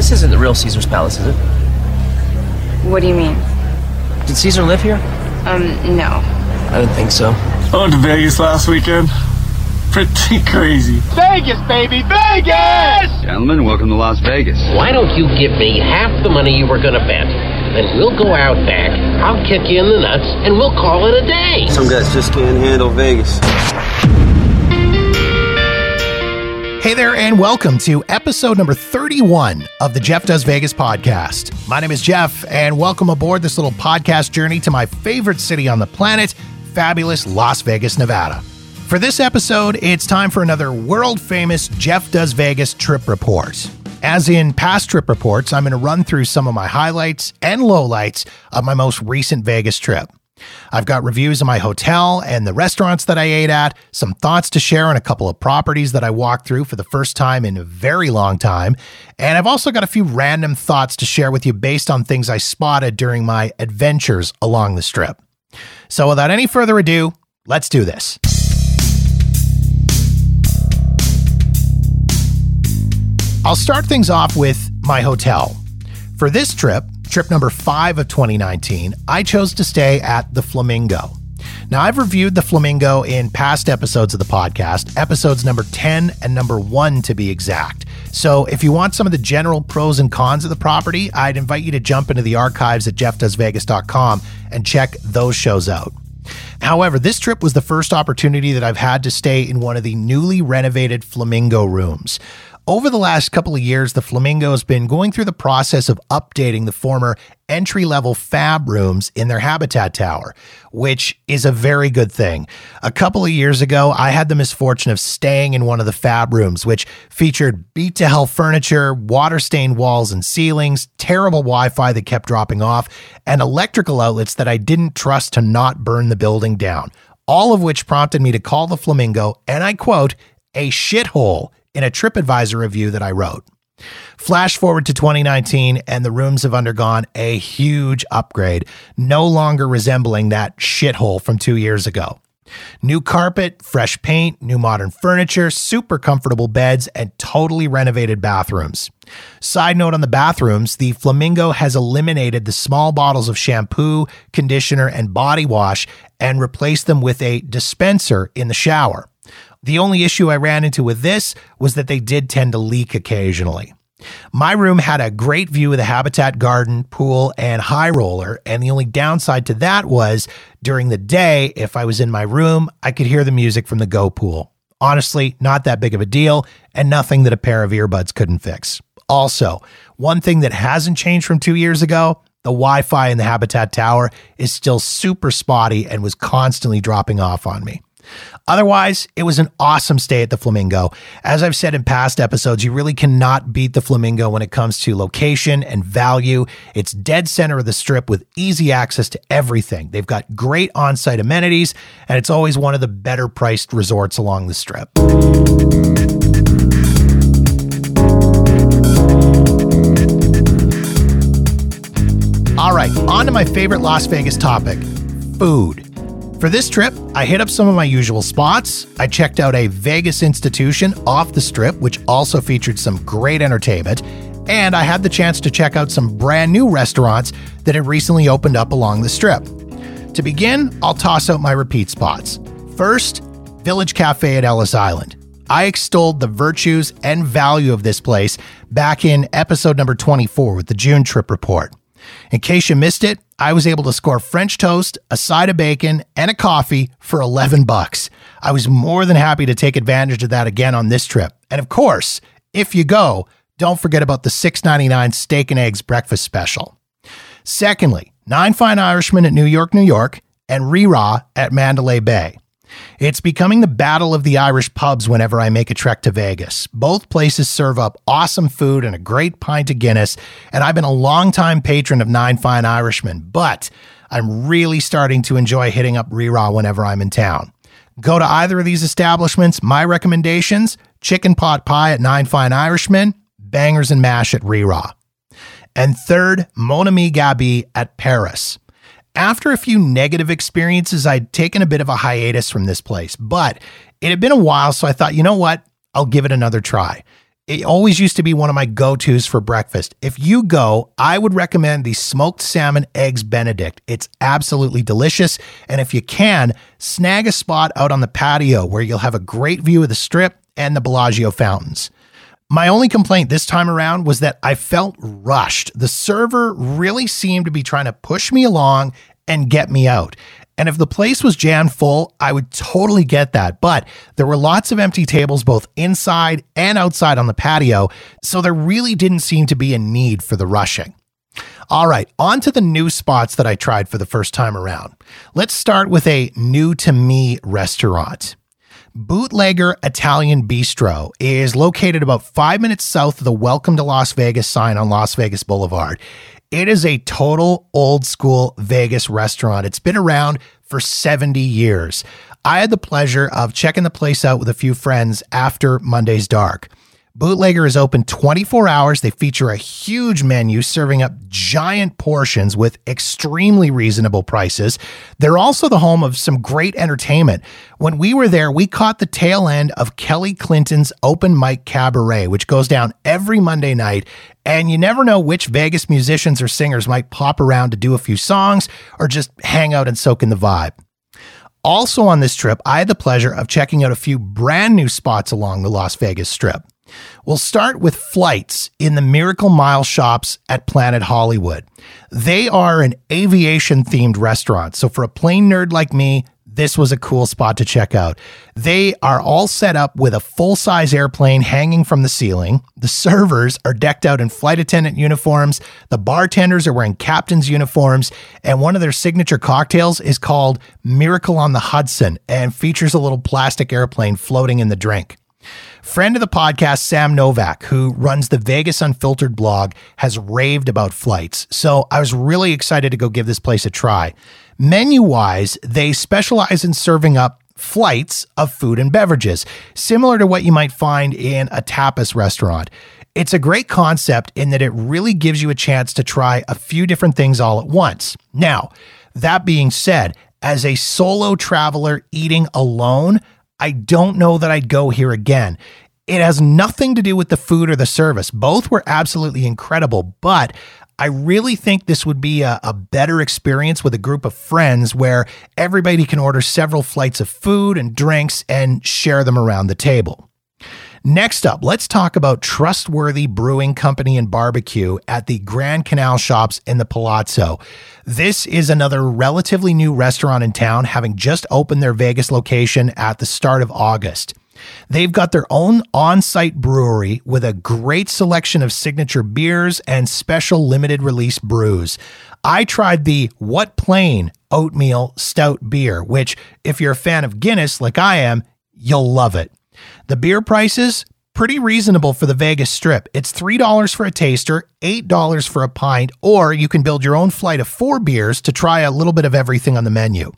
this isn't the real Caesar's Palace, is it? What do you mean? Did Caesar live here? Um, no. I didn't think so. I went to Vegas last weekend. Pretty crazy. Vegas, baby, Vegas! Gentlemen, welcome to Las Vegas. Why don't you give me half the money you were gonna bet? Then we'll go out back, I'll kick you in the nuts, and we'll call it a day. Some guys just can't handle Vegas. Hey there, and welcome to episode number 31 of the Jeff Does Vegas podcast. My name is Jeff, and welcome aboard this little podcast journey to my favorite city on the planet, fabulous Las Vegas, Nevada. For this episode, it's time for another world famous Jeff Does Vegas trip report. As in past trip reports, I'm going to run through some of my highlights and lowlights of my most recent Vegas trip. I've got reviews of my hotel and the restaurants that I ate at, some thoughts to share on a couple of properties that I walked through for the first time in a very long time, and I've also got a few random thoughts to share with you based on things I spotted during my adventures along the strip. So without any further ado, let's do this. I'll start things off with my hotel. For this trip, trip number five of 2019, I chose to stay at the Flamingo. Now, I've reviewed the Flamingo in past episodes of the podcast, episodes number 10 and number 1 to be exact. So, if you want some of the general pros and cons of the property, I'd invite you to jump into the archives at jeffdoesvegas.com and check those shows out. However, this trip was the first opportunity that I've had to stay in one of the newly renovated Flamingo rooms. Over the last couple of years, the Flamingo has been going through the process of updating the former entry level fab rooms in their habitat tower, which is a very good thing. A couple of years ago, I had the misfortune of staying in one of the fab rooms, which featured beat to hell furniture, water stained walls and ceilings, terrible Wi Fi that kept dropping off, and electrical outlets that I didn't trust to not burn the building down. All of which prompted me to call the Flamingo, and I quote, a shithole in a TripAdvisor review that I wrote. Flash forward to 2019, and the rooms have undergone a huge upgrade, no longer resembling that shithole from two years ago. New carpet, fresh paint, new modern furniture, super comfortable beds, and totally renovated bathrooms. Side note on the bathrooms the Flamingo has eliminated the small bottles of shampoo, conditioner, and body wash and replaced them with a dispenser in the shower. The only issue I ran into with this was that they did tend to leak occasionally. My room had a great view of the Habitat Garden, pool, and high roller, and the only downside to that was during the day, if I was in my room, I could hear the music from the Go pool. Honestly, not that big of a deal, and nothing that a pair of earbuds couldn't fix. Also, one thing that hasn't changed from two years ago the Wi Fi in the Habitat Tower is still super spotty and was constantly dropping off on me. Otherwise, it was an awesome stay at the Flamingo. As I've said in past episodes, you really cannot beat the Flamingo when it comes to location and value. It's dead center of the strip with easy access to everything. They've got great on site amenities, and it's always one of the better priced resorts along the strip. All right, on to my favorite Las Vegas topic food. For this trip, I hit up some of my usual spots. I checked out a Vegas institution off the strip, which also featured some great entertainment. And I had the chance to check out some brand new restaurants that had recently opened up along the strip. To begin, I'll toss out my repeat spots. First, Village Cafe at Ellis Island. I extolled the virtues and value of this place back in episode number 24 with the June trip report. In case you missed it, I was able to score French toast, a side of bacon, and a coffee for 11 bucks. I was more than happy to take advantage of that again on this trip. And of course, if you go, don't forget about the $6.99 steak and eggs breakfast special. Secondly, Nine Fine Irishmen at New York, New York, and Rí-Rá at Mandalay Bay. It's becoming the battle of the Irish pubs whenever I make a trek to Vegas. Both places serve up awesome food and a great pint of Guinness, and I've been a longtime patron of Nine Fine Irishmen, but I'm really starting to enjoy hitting up Rí-Rá whenever I'm in town. Go to either of these establishments. My recommendations chicken pot pie at Nine Fine Irishmen, bangers and mash at Rí-Rá. And third, Mon Ami Gabi at Paris. After a few negative experiences, I'd taken a bit of a hiatus from this place, but it had been a while, so I thought, you know what? I'll give it another try. It always used to be one of my go tos for breakfast. If you go, I would recommend the smoked salmon eggs Benedict. It's absolutely delicious. And if you can, snag a spot out on the patio where you'll have a great view of the strip and the Bellagio fountains. My only complaint this time around was that I felt rushed. The server really seemed to be trying to push me along and get me out. And if the place was jammed full, I would totally get that. But there were lots of empty tables both inside and outside on the patio, so there really didn't seem to be a need for the rushing. All right, on to the new spots that I tried for the first time around. Let's start with a new to me restaurant. Bootlegger Italian Bistro is located about five minutes south of the Welcome to Las Vegas sign on Las Vegas Boulevard. It is a total old school Vegas restaurant. It's been around for 70 years. I had the pleasure of checking the place out with a few friends after Monday's Dark. Bootlegger is open 24 hours. They feature a huge menu serving up giant portions with extremely reasonable prices. They're also the home of some great entertainment. When we were there, we caught the tail end of Kelly Clinton's open mic cabaret, which goes down every Monday night. And you never know which Vegas musicians or singers might pop around to do a few songs or just hang out and soak in the vibe. Also on this trip, I had the pleasure of checking out a few brand new spots along the Las Vegas Strip. We'll start with flights in the Miracle Mile shops at Planet Hollywood. They are an aviation themed restaurant. So for a plane nerd like me, this was a cool spot to check out. They are all set up with a full size airplane hanging from the ceiling. The servers are decked out in flight attendant uniforms. The bartenders are wearing captain's uniforms. And one of their signature cocktails is called Miracle on the Hudson and features a little plastic airplane floating in the drink. Friend of the podcast, Sam Novak, who runs the Vegas Unfiltered blog, has raved about flights. So I was really excited to go give this place a try. Menu wise, they specialize in serving up flights of food and beverages, similar to what you might find in a tapas restaurant. It's a great concept in that it really gives you a chance to try a few different things all at once. Now, that being said, as a solo traveler eating alone, I don't know that I'd go here again. It has nothing to do with the food or the service. Both were absolutely incredible, but I really think this would be a, a, better experience with a group of friends where everybody can order several flights of food and drinks and share them around the table. Next up, let's talk about Trustworthy Brewing Company and Barbecue at the Grand Canal Shops in the Palazzo. This is another relatively new restaurant in town, having just opened their Vegas location at the start of August. They've got their own on site brewery with a great selection of signature beers and special limited release brews. I tried the What Plain Oatmeal Stout beer, which, if you're a fan of Guinness like I am, you'll love it. The beer prices, pretty reasonable for the Vegas Strip. It's $3 for a taster, $8 for a pint, or you can build your own flight of four beers to try a little bit of everything on the menu.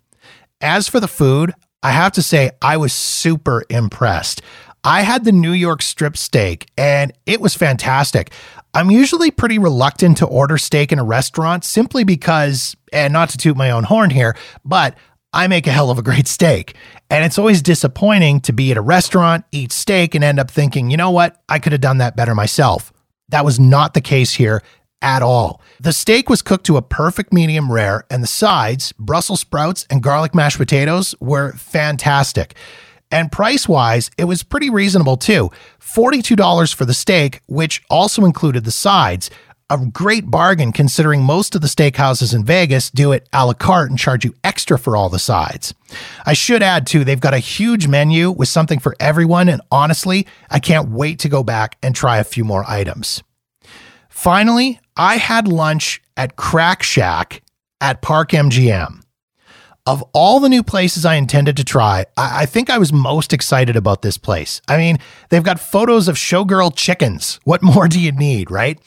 As for the food, I have to say, I was super impressed. I had the New York strip steak and it was fantastic. I'm usually pretty reluctant to order steak in a restaurant simply because, and not to toot my own horn here, but I make a hell of a great steak. And it's always disappointing to be at a restaurant, eat steak, and end up thinking, you know what? I could have done that better myself. That was not the case here at all. The steak was cooked to a perfect medium rare, and the sides, Brussels sprouts and garlic mashed potatoes, were fantastic. And price wise, it was pretty reasonable too $42 for the steak, which also included the sides, a great bargain considering most of the steakhouses in Vegas do it a la carte and charge you extra for all the sides. I should add too, they've got a huge menu with something for everyone, and honestly, I can't wait to go back and try a few more items. Finally, I had lunch at Crack Shack at Park MGM. Of all the new places I intended to try, I, I, think I was most excited about this place. I mean, they've got photos of showgirl chickens. What more do you need, right?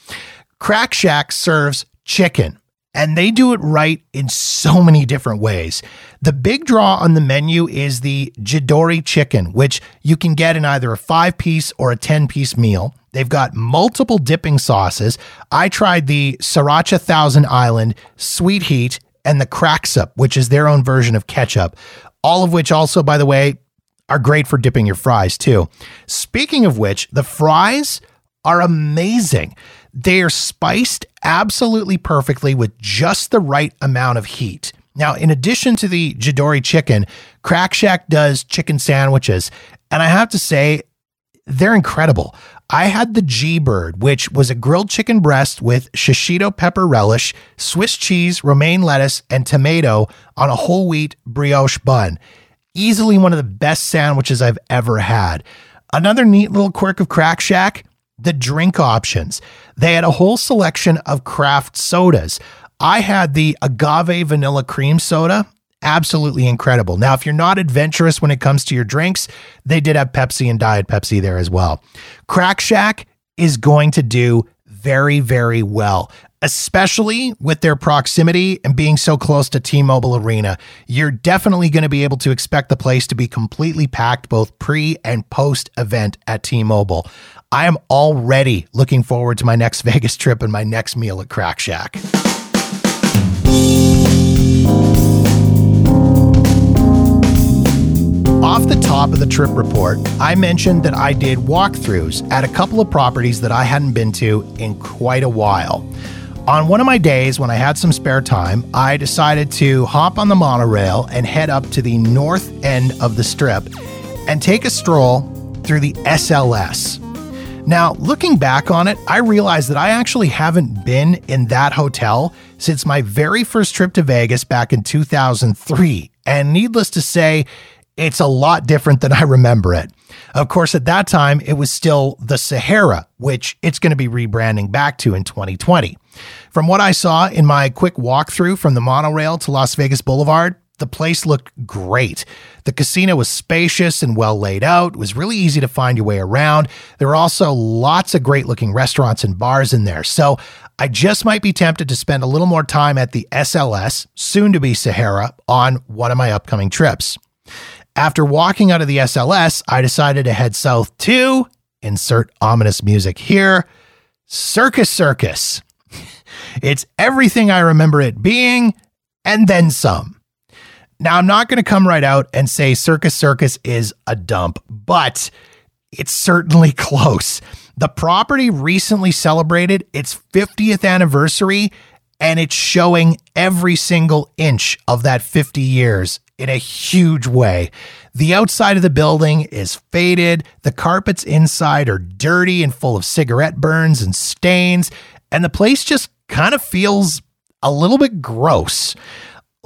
Crack Shack serves chicken, and they do it right in so many different ways. The big draw on the menu is the Jidori chicken, which you can get in either a five piece or a 10 piece meal. They've got multiple dipping sauces. I tried the Sriracha Thousand Island, Sweet Heat, and the Cracksup, which is their own version of ketchup. All of which, also, by the way, are great for dipping your fries too. Speaking of which, the fries are amazing. They are spiced absolutely perfectly with just the right amount of heat. Now, in addition to the Jidori chicken, Crack Shack does chicken sandwiches. And I have to say, they're incredible. I had the G Bird, which was a grilled chicken breast with shishito pepper relish, Swiss cheese, romaine lettuce, and tomato on a whole wheat brioche bun. Easily one of the best sandwiches I've ever had. Another neat little quirk of Crack Shack the drink options. They had a whole selection of craft sodas. I had the agave vanilla cream soda absolutely incredible. Now, if you're not adventurous when it comes to your drinks, they did have Pepsi and Diet Pepsi there as well. Crack Shack is going to do very, very well, especially with their proximity and being so close to T Mobile Arena. You're definitely going to be able to expect the place to be completely packed both pre and post event at T Mobile. I am already looking forward to my next Vegas trip and my next meal at Crack Shack. Off the top of the trip report, I mentioned that I did walkthroughs at a couple of properties that I hadn't been to in quite a while. On one of my days when I had some spare time, I decided to hop on the monorail and head up to the north end of the strip and take a stroll through the SLS. Now, looking back on it, I realized that I actually haven't been in that hotel since my very first trip to Vegas back in 2003. And needless to say, it's a lot different than I remember it. Of course, at that time, it was still the Sahara, which it's going to be rebranding back to in 2020. From what I saw in my quick walkthrough from the monorail to Las Vegas Boulevard, the place looked great. The casino was spacious and well laid out. It was really easy to find your way around. There were also lots of great looking restaurants and bars in there. So I just might be tempted to spend a little more time at the SLS, soon to be Sahara, on one of my upcoming trips. After walking out of the SLS, I decided to head south to insert ominous music here Circus Circus. it's everything I remember it being and then some. Now, I'm not going to come right out and say Circus Circus is a dump, but it's certainly close. The property recently celebrated its 50th anniversary, and it's showing every single inch of that 50 years in a huge way. The outside of the building is faded, the carpets inside are dirty and full of cigarette burns and stains, and the place just kind of feels a little bit gross.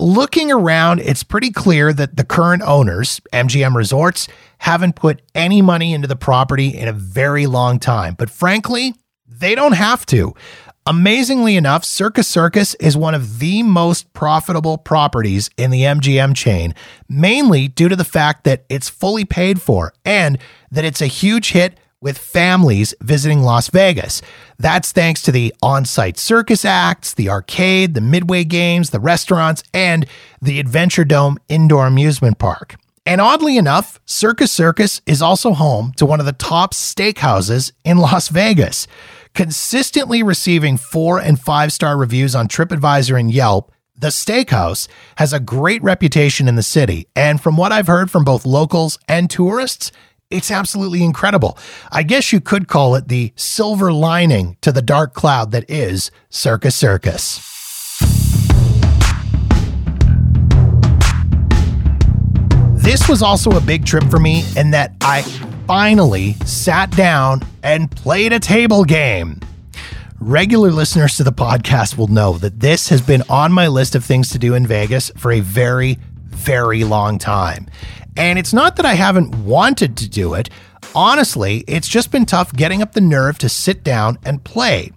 Looking around, it's pretty clear that the current owners, MGM Resorts, haven't put any money into the property in a very long time. But frankly, they don't have to. Amazingly enough, Circus Circus is one of the most profitable properties in the MGM chain, mainly due to the fact that it's fully paid for and that it's a huge hit with families visiting Las Vegas. That's thanks to the on site circus acts, the arcade, the midway games, the restaurants, and the Adventure Dome indoor amusement park. And oddly enough, Circus Circus is also home to one of the top steakhouses in Las Vegas consistently receiving four and five star reviews on TripAdvisor and Yelp. The steakhouse has a great reputation in the city, and from what I've heard from both locals and tourists, it's absolutely incredible. I guess you could call it the silver lining to the dark cloud that is Circus Circus. This was also a big trip for me in that I finally sat down and played a table game. Regular listeners to the podcast will know that this has been on my list of things to do in Vegas for a very, very long time. And it's not that I haven't wanted to do it. Honestly, it's just been tough getting up the nerve to sit down and play.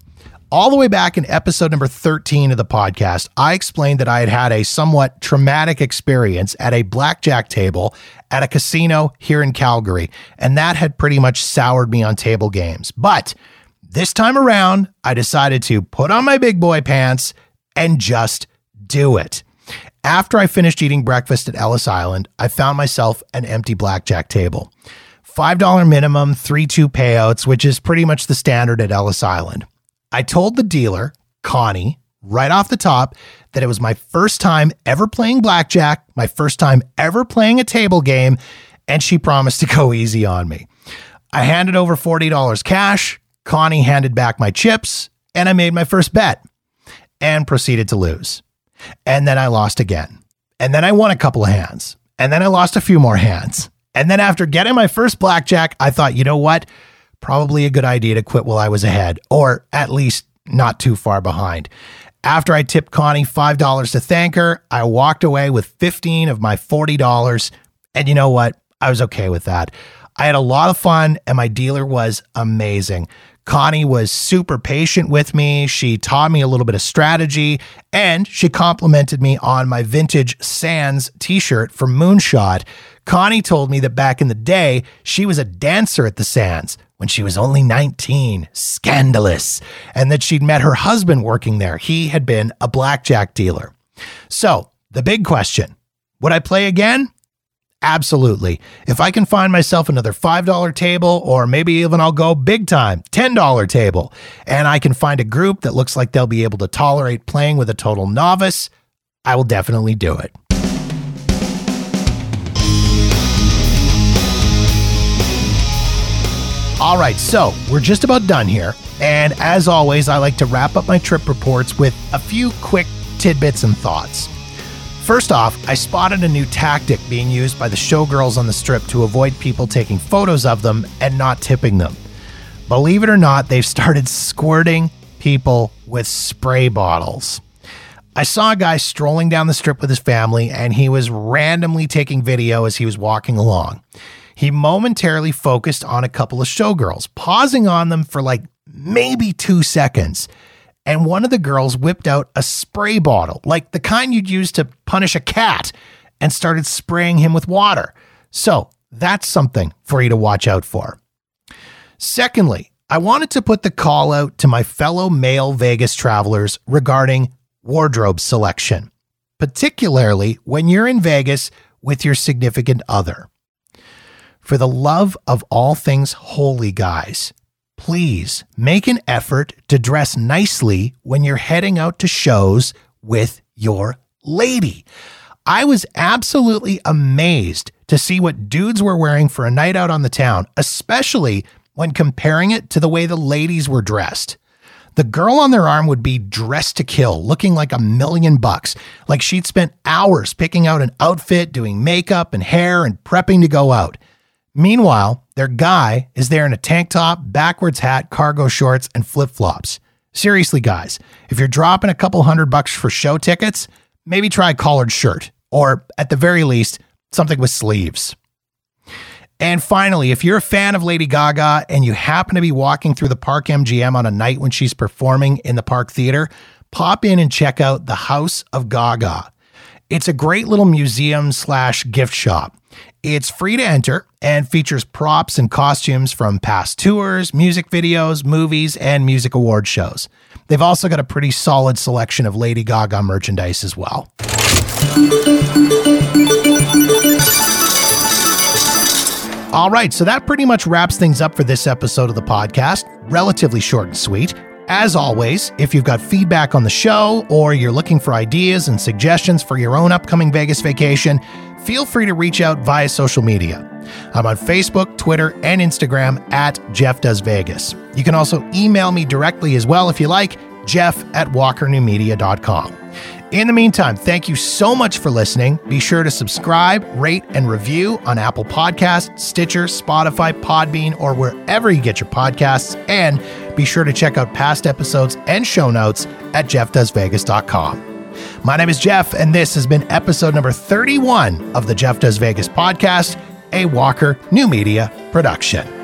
All the way back in episode number 13 of the podcast, I explained that I had had a somewhat traumatic experience at a blackjack table at a casino here in Calgary, and that had pretty much soured me on table games. But this time around, I decided to put on my big boy pants and just do it. After I finished eating breakfast at Ellis Island, I found myself an empty blackjack table. $5 minimum, 3 2 payouts, which is pretty much the standard at Ellis Island. I told the dealer, Connie, right off the top that it was my first time ever playing blackjack, my first time ever playing a table game, and she promised to go easy on me. I handed over $40 cash, Connie handed back my chips, and I made my first bet and proceeded to lose. And then I lost again. And then I won a couple of hands. And then I lost a few more hands. And then after getting my first blackjack, I thought, you know what? Probably a good idea to quit while I was ahead, or at least not too far behind. After I tipped Connie $5 to thank her, I walked away with 15 of my $40. And you know what? I was okay with that. I had a lot of fun and my dealer was amazing. Connie was super patient with me. She taught me a little bit of strategy and she complimented me on my vintage Sands t shirt from Moonshot. Connie told me that back in the day, she was a dancer at the Sands when she was only 19. Scandalous. And that she'd met her husband working there. He had been a blackjack dealer. So, the big question would I play again? Absolutely. If I can find myself another $5 table, or maybe even I'll go big time, $10 table, and I can find a group that looks like they'll be able to tolerate playing with a total novice, I will definitely do it. All right, so we're just about done here. And as always, I like to wrap up my trip reports with a few quick tidbits and thoughts. First off, I spotted a new tactic being used by the showgirls on the strip to avoid people taking photos of them and not tipping them. Believe it or not, they've started squirting people with spray bottles. I saw a guy strolling down the strip with his family, and he was randomly taking video as he was walking along. He momentarily focused on a couple of showgirls, pausing on them for like maybe two seconds. And one of the girls whipped out a spray bottle, like the kind you'd use to punish a cat, and started spraying him with water. So that's something for you to watch out for. Secondly, I wanted to put the call out to my fellow male Vegas travelers regarding wardrobe selection, particularly when you're in Vegas with your significant other. For the love of all things holy, guys, please make an effort to dress nicely when you're heading out to shows with your lady. I was absolutely amazed to see what dudes were wearing for a night out on the town, especially when comparing it to the way the ladies were dressed. The girl on their arm would be dressed to kill, looking like a million bucks, like she'd spent hours picking out an outfit, doing makeup and hair, and prepping to go out. Meanwhile, their guy is there in a tank top, backwards hat, cargo shorts, and flip flops. Seriously, guys, if you're dropping a couple hundred bucks for show tickets, maybe try a collared shirt, or at the very least, something with sleeves. And finally, if you're a fan of Lady Gaga and you happen to be walking through the Park MGM on a night when she's performing in the Park Theater, pop in and check out the House of Gaga. It's a great little museum slash gift shop. It's free to enter and features props and costumes from past tours, music videos, movies, and music award shows. They've also got a pretty solid selection of Lady Gaga merchandise as well. All right, so that pretty much wraps things up for this episode of the podcast. Relatively short and sweet. As always, if you've got feedback on the show or you're looking for ideas and suggestions for your own upcoming Vegas vacation, feel free to reach out via social media. I'm on Facebook, Twitter, and Instagram at Jeff Does Vegas. You can also email me directly as well if you like, jeff at walkernewmedia.com. In the meantime, thank you so much for listening. Be sure to subscribe, rate, and review on Apple Podcasts, Stitcher, Spotify, Podbean, or wherever you get your podcasts. And be sure to check out past episodes and show notes at jeffdoesvegas.com. My name is Jeff, and this has been episode number 31 of the Jeff Does Vegas podcast, a Walker New Media production.